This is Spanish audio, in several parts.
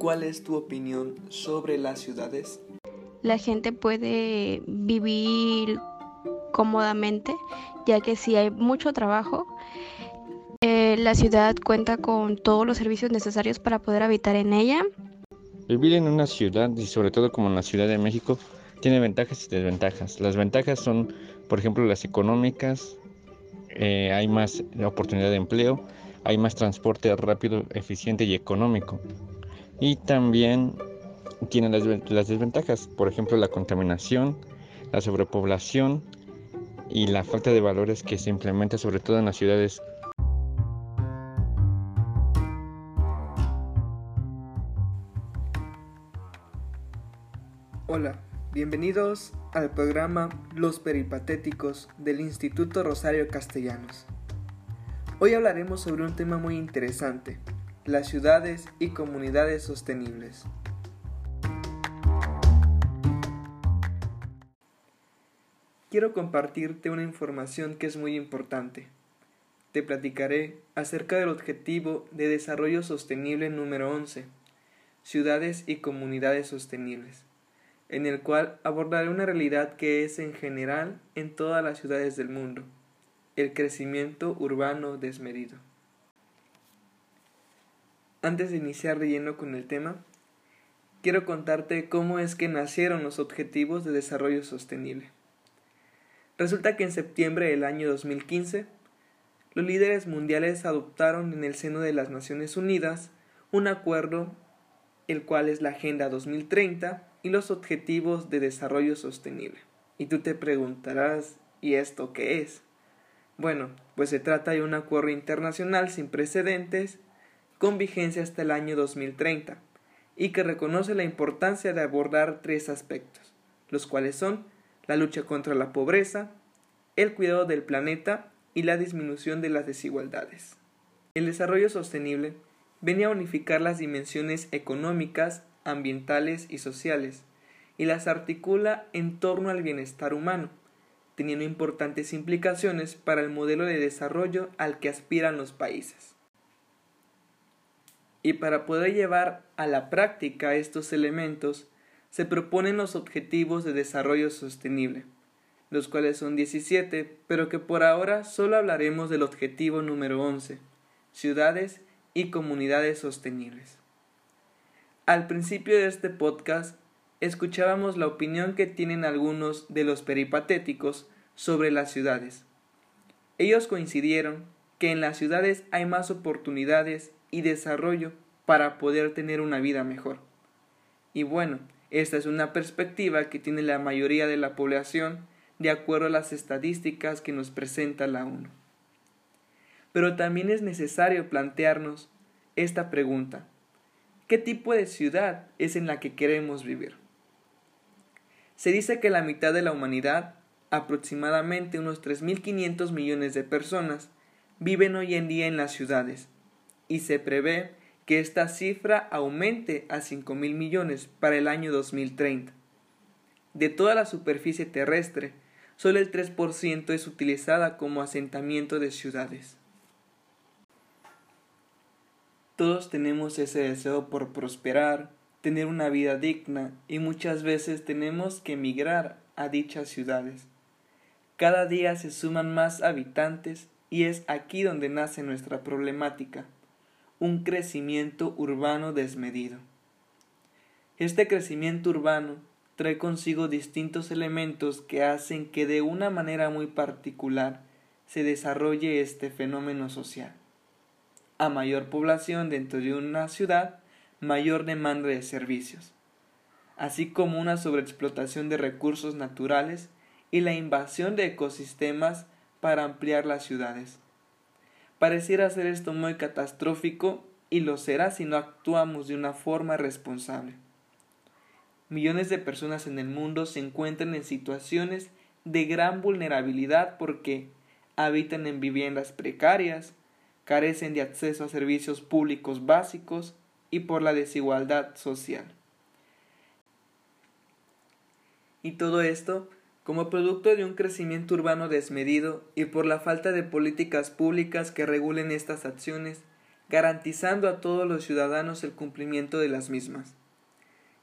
cuál es tu opinión sobre las ciudades? La gente puede vivir cómodamente, ya que si hay mucho trabajo, eh, la ciudad cuenta con todos los servicios necesarios para poder habitar en ella. Vivir en una ciudad, y sobre todo como en la Ciudad de México, tiene ventajas y desventajas. Las ventajas son, por ejemplo, las económicas, eh, hay más oportunidad de empleo, hay más transporte rápido, eficiente y económico. Y también tiene las, las desventajas, por ejemplo, la contaminación, la sobrepoblación y la falta de valores que se implementa sobre todo en las ciudades Hola, bienvenidos al programa Los Peripatéticos del Instituto Rosario Castellanos. Hoy hablaremos sobre un tema muy interesante, las ciudades y comunidades sostenibles. Quiero compartirte una información que es muy importante. Te platicaré acerca del objetivo de desarrollo sostenible número 11, ciudades y comunidades sostenibles en el cual abordaré una realidad que es en general en todas las ciudades del mundo, el crecimiento urbano desmedido. Antes de iniciar de lleno con el tema, quiero contarte cómo es que nacieron los Objetivos de Desarrollo Sostenible. Resulta que en septiembre del año 2015, los líderes mundiales adoptaron en el seno de las Naciones Unidas un acuerdo, el cual es la Agenda 2030, y los Objetivos de Desarrollo Sostenible. Y tú te preguntarás, ¿y esto qué es? Bueno, pues se trata de un acuerdo internacional sin precedentes con vigencia hasta el año 2030 y que reconoce la importancia de abordar tres aspectos, los cuales son la lucha contra la pobreza, el cuidado del planeta y la disminución de las desigualdades. El desarrollo sostenible venía a unificar las dimensiones económicas, ambientales y sociales, y las articula en torno al bienestar humano, teniendo importantes implicaciones para el modelo de desarrollo al que aspiran los países. Y para poder llevar a la práctica estos elementos, se proponen los Objetivos de Desarrollo Sostenible, los cuales son 17, pero que por ahora solo hablaremos del objetivo número 11, ciudades y comunidades sostenibles. Al principio de este podcast escuchábamos la opinión que tienen algunos de los peripatéticos sobre las ciudades. Ellos coincidieron que en las ciudades hay más oportunidades y desarrollo para poder tener una vida mejor. Y bueno, esta es una perspectiva que tiene la mayoría de la población de acuerdo a las estadísticas que nos presenta la ONU. Pero también es necesario plantearnos esta pregunta qué tipo de ciudad es en la que queremos vivir. Se dice que la mitad de la humanidad, aproximadamente unos 3.500 millones de personas, viven hoy en día en las ciudades, y se prevé que esta cifra aumente a 5.000 millones para el año 2030. De toda la superficie terrestre, solo el 3% es utilizada como asentamiento de ciudades. Todos tenemos ese deseo por prosperar, tener una vida digna y muchas veces tenemos que emigrar a dichas ciudades. Cada día se suman más habitantes y es aquí donde nace nuestra problemática, un crecimiento urbano desmedido. Este crecimiento urbano trae consigo distintos elementos que hacen que de una manera muy particular se desarrolle este fenómeno social a mayor población dentro de una ciudad, mayor demanda de servicios, así como una sobreexplotación de recursos naturales y la invasión de ecosistemas para ampliar las ciudades. Pareciera ser esto muy catastrófico y lo será si no actuamos de una forma responsable. Millones de personas en el mundo se encuentran en situaciones de gran vulnerabilidad porque habitan en viviendas precarias, carecen de acceso a servicios públicos básicos y por la desigualdad social. Y todo esto como producto de un crecimiento urbano desmedido y por la falta de políticas públicas que regulen estas acciones, garantizando a todos los ciudadanos el cumplimiento de las mismas.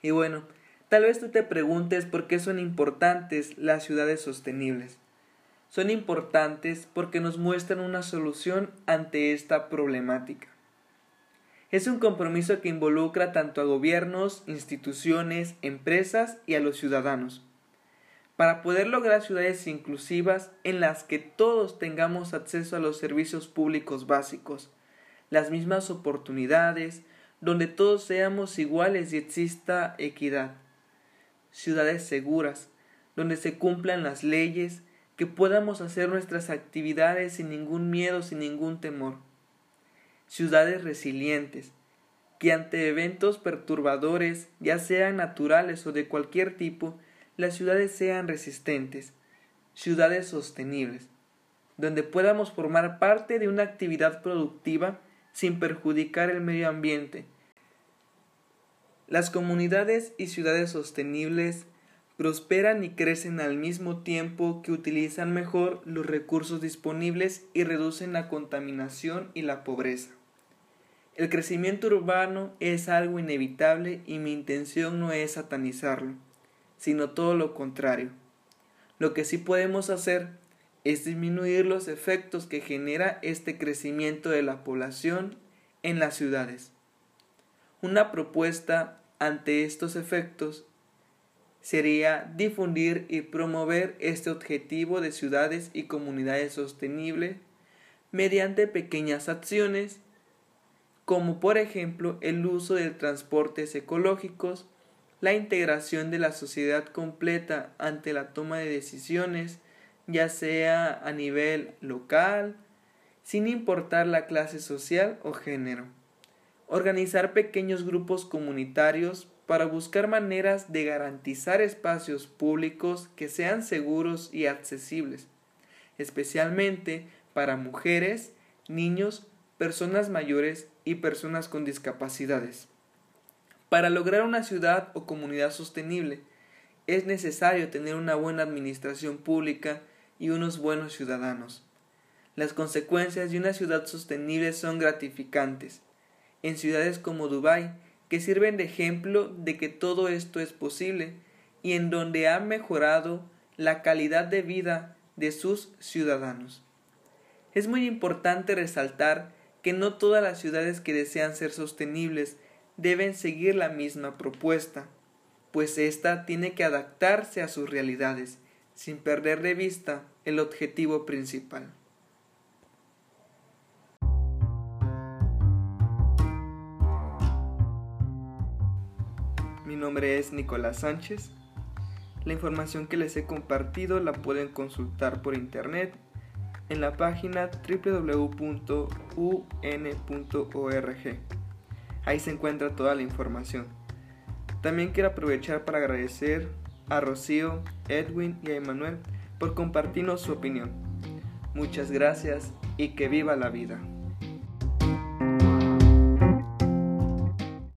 Y bueno, tal vez tú te preguntes por qué son importantes las ciudades sostenibles. Son importantes porque nos muestran una solución ante esta problemática. Es un compromiso que involucra tanto a gobiernos, instituciones, empresas y a los ciudadanos para poder lograr ciudades inclusivas en las que todos tengamos acceso a los servicios públicos básicos, las mismas oportunidades, donde todos seamos iguales y exista equidad. Ciudades seguras, donde se cumplan las leyes, que podamos hacer nuestras actividades sin ningún miedo, sin ningún temor. Ciudades resilientes, que ante eventos perturbadores, ya sean naturales o de cualquier tipo, las ciudades sean resistentes, ciudades sostenibles, donde podamos formar parte de una actividad productiva sin perjudicar el medio ambiente. Las comunidades y ciudades sostenibles prosperan y crecen al mismo tiempo que utilizan mejor los recursos disponibles y reducen la contaminación y la pobreza. El crecimiento urbano es algo inevitable y mi intención no es satanizarlo sino todo lo contrario. Lo que sí podemos hacer es disminuir los efectos que genera este crecimiento de la población en las ciudades. Una propuesta ante estos efectos sería difundir y promover este objetivo de ciudades y comunidades sostenibles mediante pequeñas acciones como por ejemplo el uso de transportes ecológicos la integración de la sociedad completa ante la toma de decisiones, ya sea a nivel local, sin importar la clase social o género. Organizar pequeños grupos comunitarios para buscar maneras de garantizar espacios públicos que sean seguros y accesibles, especialmente para mujeres, niños, personas mayores y personas con discapacidades. Para lograr una ciudad o comunidad sostenible, es necesario tener una buena administración pública y unos buenos ciudadanos. Las consecuencias de una ciudad sostenible son gratificantes. En ciudades como Dubái, que sirven de ejemplo de que todo esto es posible y en donde han mejorado la calidad de vida de sus ciudadanos. Es muy importante resaltar que no todas las ciudades que desean ser sostenibles deben seguir la misma propuesta, pues ésta tiene que adaptarse a sus realidades, sin perder de vista el objetivo principal. Mi nombre es Nicolás Sánchez. La información que les he compartido la pueden consultar por internet en la página www.un.org. Ahí se encuentra toda la información. También quiero aprovechar para agradecer a Rocío, Edwin y a Emanuel por compartirnos su opinión. Muchas gracias y que viva la vida.